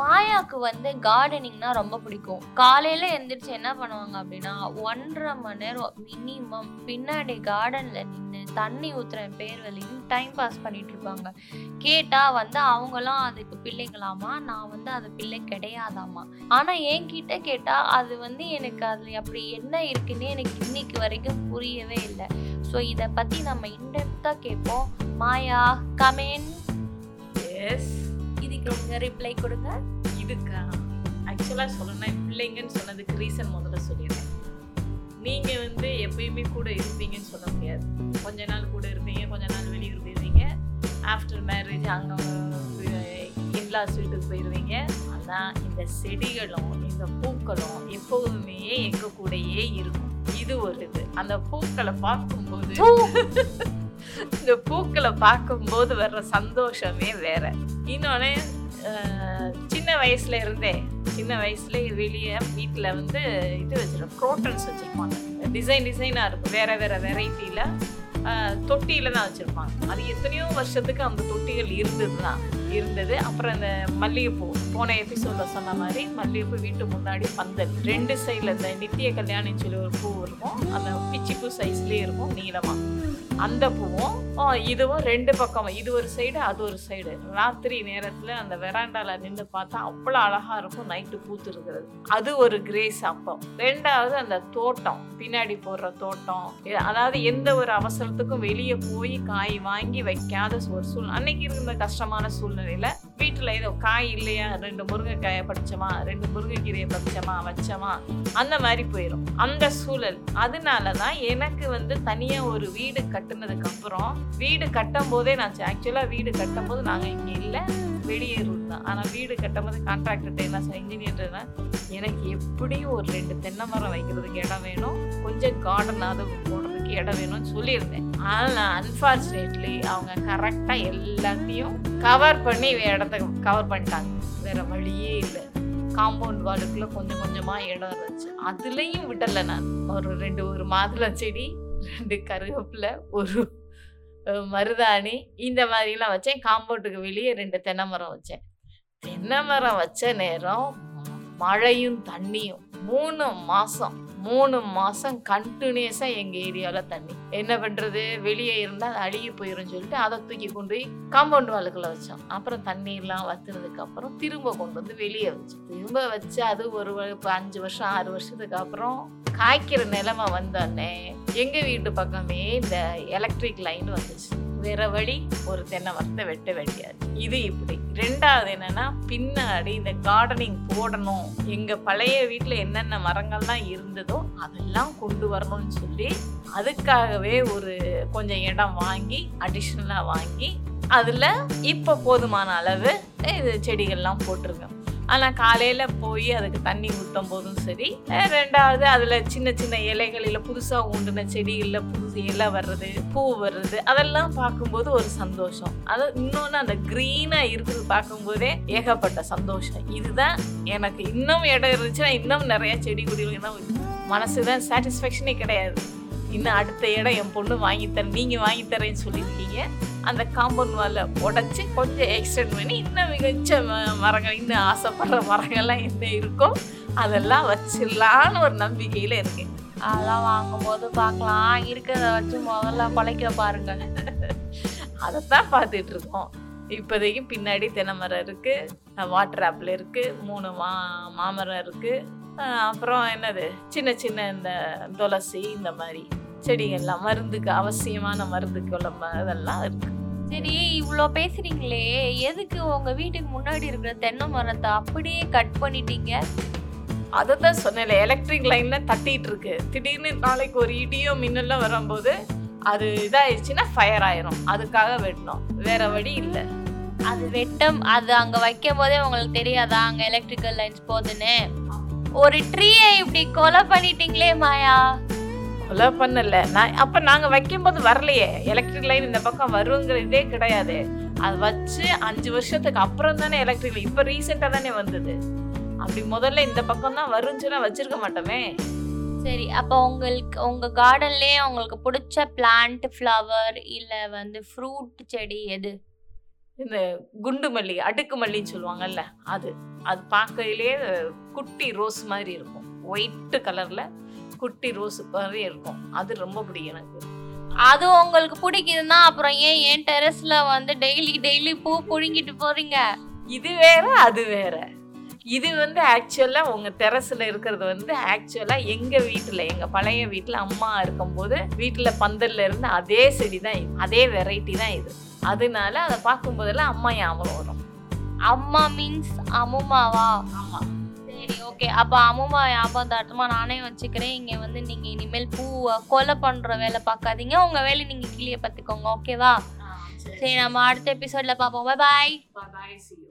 மாயாக்கு வந்து கார்டனிங்னா ரொம்ப பிடிக்கும். காலையில எந்திரிச்சு என்ன பண்ணுவாங்க அப்படின்னா ஒன்றரை மணி நேரம் மினிமம் பின்னாடி கார்டன்ல நின்று தண்ணி ஊத்துற பேர் வழின்னு டைம் பாஸ் பண்ணிட்டு இருப்பாங்க. கேட்டா வந்து அவங்களாம் அதுக்கு பிள்ளைங்களாமா? நான் வந்து அது பிள்ளை கிடையாதாமா? ஆனா என்கிட்ட கேட்டா அது வந்து எனக்கு அதுல அப்படி என்ன இருக்குன்னு எனக்கு இன்னைக்கு வரைக்கும் புரியவே இல்லை. ஸோ இதை பத்தி நம்ம இன்டெப்தா கேட்போம். மாயா கமேன் எஸ் நீங்க ரிப்ளை கொடுங்க. இதுக்கா? ஆக்சுவலாக சொல்லணும்னா பிள்ளைங்கன்னு சொன்னதுக்கு ரீசன் முதல்ல சொல்லிடுறேன். நீங்கள் வந்து எப்பயுமே கூட இருப்பீங்கன்னு சொல்ல முடியாது. கொஞ்ச நாள் கூட இருப்பீங்க கொஞ்ச நாள் வெளியூர் போயிருவீங்க. ஆஃப்டர் மேரேஜ் அங்கே இன்லாஸ் வீட்டுக்கு போயிடுவீங்க ஆனால் இந்த செடிகளும் இந்த பூக்களும் எப்போதுமே எங்கள் கூடயே இருக்கும். இது ஒரு இது. அந்த பூக்களை பார்க்கும்போது இந்த பூக்களை பார்க்கும்போது வர்ற சந்தோஷமே வேற. இன்னொன்று சின்ன வயசுல இருந்தே சின்ன வயசுல வெளியே வீட்டில் வந்து இது வச்சிருக்கோம் க்ரோட்டன்ஸ் வச்சுருப்பாங்க. டிசைன் டிசைனாக இருக்கும். வேற வேற வெரைட்டியில் தொட்டியில் தான் வச்சுருப்பாங்க. அது எத்தனையோ வருஷத்துக்கு அந்த தொட்டிகள் இருந்தது தான் இருந்தது. அப்புறம் இந்த மல்லிகைப்பூ போன எபிசோடில் சொன்ன மாதிரி மல்லிகைப்பூ வீட்டு முன்னாடி பந்தல். ரெண்டு சைடில் இந்த நித்திய கல்யாணின்னு சொல்லி ஒரு பூ இருக்கும். அந்த பிச்சிப்பூ சைஸ்லேயே இருக்கும் நீளமாக அந்த பூவும் இதுவும் ரெண்டு பக்கம். இது ஒரு சைடு அது ஒரு சைடு ராத்திரி நேரத்தில் அந்த வெராண்டாவில் நின்று பார்த்தா அவ்வளோ அழகாக இருக்கும். நைட்டு பூத்து இருக்கிறது அது ஒரு கிரேஸ் அப்போ. ரெண்டாவது அந்த தோட்டம். பின்னாடி போடுற தோட்டம். அதாவது எந்த ஒரு அவசரத்துக்கும் வெளியே போய் காய் வாங்கி வைக்காத ஒரு சூழ்நிலை அன்னைக்கு இருந்த கஷ்டமான சூழ்நிலை. சூழ்நிலையில வீட்டில் ஏதோ காய் இல்லையா? ரெண்டு முருங்கைக்காயை படிச்சோமா ரெண்டு முருங்கைக்கீரையை பறிச்சோமா? வச்சோமா? அந்த மாதிரி போயிடும் அந்த சூழல். அதனால தான் எனக்கு வந்து தனியாக ஒரு வீடு கட்டுனதுக்கு அப்புறம் வீடு கட்டும் போதே நான் ஆக்சுவலாக வீடு கட்டும் போது நாங்கள் இங்கே இல்லை. வெளியேறூர் தான். ஆனால் வீடு கட்டும் போது கான்ட்ராக்டர்கிட்ட என்ன இன்ஜினியர்னா எனக்கு எப்படியும் ஒரு ரெண்டு தென்னை மரம் வைக்கிறதுக்கு இடம் வேணும். கொஞ்சம் கார்டனாவது போடணும். இடம் வேணும்னு சொல்லியிருந்தேன். ஆனால் அன்ஃபார்ச்சுனேட்லி அவங்க கரெக்டாக எல்லாத்தையும் கவர் பண்ணி இடத்த கவர் பண்ணிட்டாங்க. வேற வழியே இல்லை. காம்பவுண்ட் வாலுக்குள்ள கொஞ்சம் கொஞ்சமா இடம் இருந்துச்சு. அதுலயும் விடலை நான். ஒரு ரெண்டு ஒரு மாதுளை செடி ரெண்டு கருவேப்பிலை ஒரு மருதாணி இந்த மாதிரிலாம் வச்சேன். காம்பவுண்டுக்கு வெளியே ரெண்டு தென்னை மரம் வச்சேன். தென்னை மரம் வச்ச நேரம் மழையும் தண்ணியும் மூணு மாசம் மூணு மாதம் கண்டினியூஸாக எங்கள் ஏரியாவில் தண்ணி. என்ன பண்ணுறது வெளியே இருந்தால் அது அழுகி போயிடும் சொல்லிட்டு அதை தூக்கி கொண்டு போய் காம்பவுண்ட் வாளுக்குள்ள வச்சோம். அப்புறம் தண்ணீர்லாம் எல்லாம் வத்துனதுக்கு அப்புறம் திரும்ப கொண்டு வந்து வெளியே வச்சோம். திரும்ப வச்சு அது ஒரு இப்போ அஞ்சு வருஷம் ஆறு வருஷத்துக்கு அப்புறம் காய்க்கிற நிலைமை வந்தோடனே எங்கள் வீட்டு பக்கமே இந்த எலக்ட்ரிக் லைன் வந்துச்சு. வேற வழி ஒரு தென்னை மரத்தை வெட்ட வேண்டியது. இது இப்படி. ரெண்டாவது என்னன்னா பின்னாடி இந்த கார்டனிங் போடணும். எங்க பழைய வீட்டில் என்னென்ன மரங்கள்லாம் இருந்ததோ அதெல்லாம் கொண்டு வரணும்னு சொல்லி அதுக்காகவே ஒரு கொஞ்சம் இடம் வாங்கி அடிஷ்னலாக வாங்கி அதில் இப்போ போதுமான அளவு இது செடிகள்லாம் போட்டிருக்கேன் ஆனால் காலையில் போய் அதுக்கு தண்ணி ஊற்றும் போதும் சரி. ரெண்டாவது அதில் சின்ன சின்ன இலைகளில் புதுசாக ஊண்டின செடிகளில் புதுசு இலை வர்றது பூ வர்றது அதெல்லாம் பார்க்கும்போது ஒரு சந்தோஷம். அது இன்னொன்று அந்த க்ரீனாக இருக்குது பார்க்கும்போதே ஏகப்பட்ட சந்தோஷம். இதுதான் எனக்கு இன்னும் இடம் இருந்துச்சுன்னா இன்னும் நிறையா செடி கொடிகள் மனசு தான் சாட்டிஸ்ஃபேக்ஷனே கிடையாது. இன்னும் அடுத்த இடம் என் பொண்ணு வாங்கித்தரேன் நீங்கள் வாங்கி தரேன்னு சொல்லியிருக்கீங்க. அந்த காம்பவுண்ட் வாலை உடைச்சி கொஞ்சம் எக்ஸ்டெண்ட் பண்ணி இன்னும் மிகச்ச மரங்கள் இன்னும் ஆசைப்படுற மரங்கள்லாம் என்ன இருக்கோ அதெல்லாம் வச்சிடலான்னு ஒரு நம்பிக்கையில் இருக்கேன். அதெல்லாம் வாங்கும்போது பார்க்கலாம். இருக்கிறத வச்சு முதல்ல குலைக்க பாருங்க. அதைத்தான் பார்த்துட்டு இருக்கோம். இப்போதைக்கு பின்னாடி தென்னை மரம் இருக்குது வாட்டர் ஆப்பிள் இருக்குது மூணு மா மாமரம் இருக்குது அப்புறம் என்னது? சின்ன சின்ன இந்த துளசி இந்த மாதிரி. செடிகள்லாம் மருந்துக்கு அவசியமான மருந்துக்கு உள்ள ம- இதெல்லாம் இருக்கு. சரி இவ்வளோ பேசுறீங்களே எதுக்கு உங்க வீட்டுக்கு முன்னாடி இருக்கிற தென்னை மரத்தை அப்படியே கட் பண்ணிட்டீங்க? அதை தான் சொன்னேன் எலக்ட்ரிக் லைன்ல தட்டிட்டு இருக்கு திடீர்னு நாளைக்கு ஒரு இடியோ மின்னலும் வரும்போது அது இதாயிடுச்சுன்னா ஃபயர் ஆயிரும். அதுக்காக வெட்டணும். வேற வழி இல்லை. அது வெட்டம் அது அங்க வைக்கும் போதே உங்களுக்கு தெரியாதா? அங்க எலக்ட்ரிக்கல் லைன்ஸ் போகுதுன்னு ஒரு ட்ரீயை இப்படி கொலை பண்ணிட்டீங்களே மாயா? கொலை பண்ணல. நான் அப்ப நாங்க வைக்கும்போது வரலையே. எலக்ட்ரிக் லைன் இந்த பக்கம் வருங்கிற இதே கிடையாது. அது வச்சு அஞ்சு வருஷத்துக்கு அப்புறம் தானே எலக்ட்ரிக் இப்ப ரீசெண்டா தானே வந்தது. அப்படி முதல்ல இந்த பக்கம் தான் வருஞ்சுன்னா வச்சிருக்க மாட்டோமே. சரி அப்போ உங்களுக்கு உங்க கார்டன்லயே உங்களுக்கு பிடிச்ச பிளான்ட் ஃப்ளவர் இல்ல வந்து ஃப்ரூட் செடி எது? இந்த குண்டு மல்லி அடுக்கு மல்லின்னு சொல்லுவாங்கல்ல அது. அது பார்க்கையிலே குட்டி ரோஸ் மாதிரி இருக்கும். ஒயிட் கலர்ல குட்டி ரோஸ் மாதிரி இருக்கும். அது ரொம்ப பிடிக்கும் எனக்கு. அது உங்களுக்கு பிடிக்குதுன்னா அப்புறம் ஏன் என் டெரஸ்ல வந்து டெய்லி டெய்லி பூ புடுங்கிட்டு போறீங்க? இது வேற அது வேற. இது வந்து ஆக்சுவலாக உங்கள் டெரஸில் இருக்கிறது வந்து ஆக்சுவலாக எங்கள் வீட்டில் எங்கள் பழைய வீட்டில் அம்மா இருக்கும்போது வீட்டில் பந்தல்ல இருந்து அதே செடி தான் இது. அதே வெரைட்டி தான் இது. அதனால அதை பார்க்கும்போதெல்லாம் அம்மா ஞாபகம் வரும். அம்மா மீன்ஸ் அம்மாவா? ஆமாம் சரி ஓகே அப்போ அம்மா ஞாபகத்தாட்டமா நானே வச்சுக்கிறேன். இங்க வந்து நீங்க இனிமேல் பூவை கொலை பண்ற வேலை பார்க்காதீங்க. உங்க வேலையை நீங்க கிளிய பார்த்துக்கோங்க ஓகேவா சரி நம்ம அடுத்த எபிசோட்ல பார்ப்போம். பாய் you.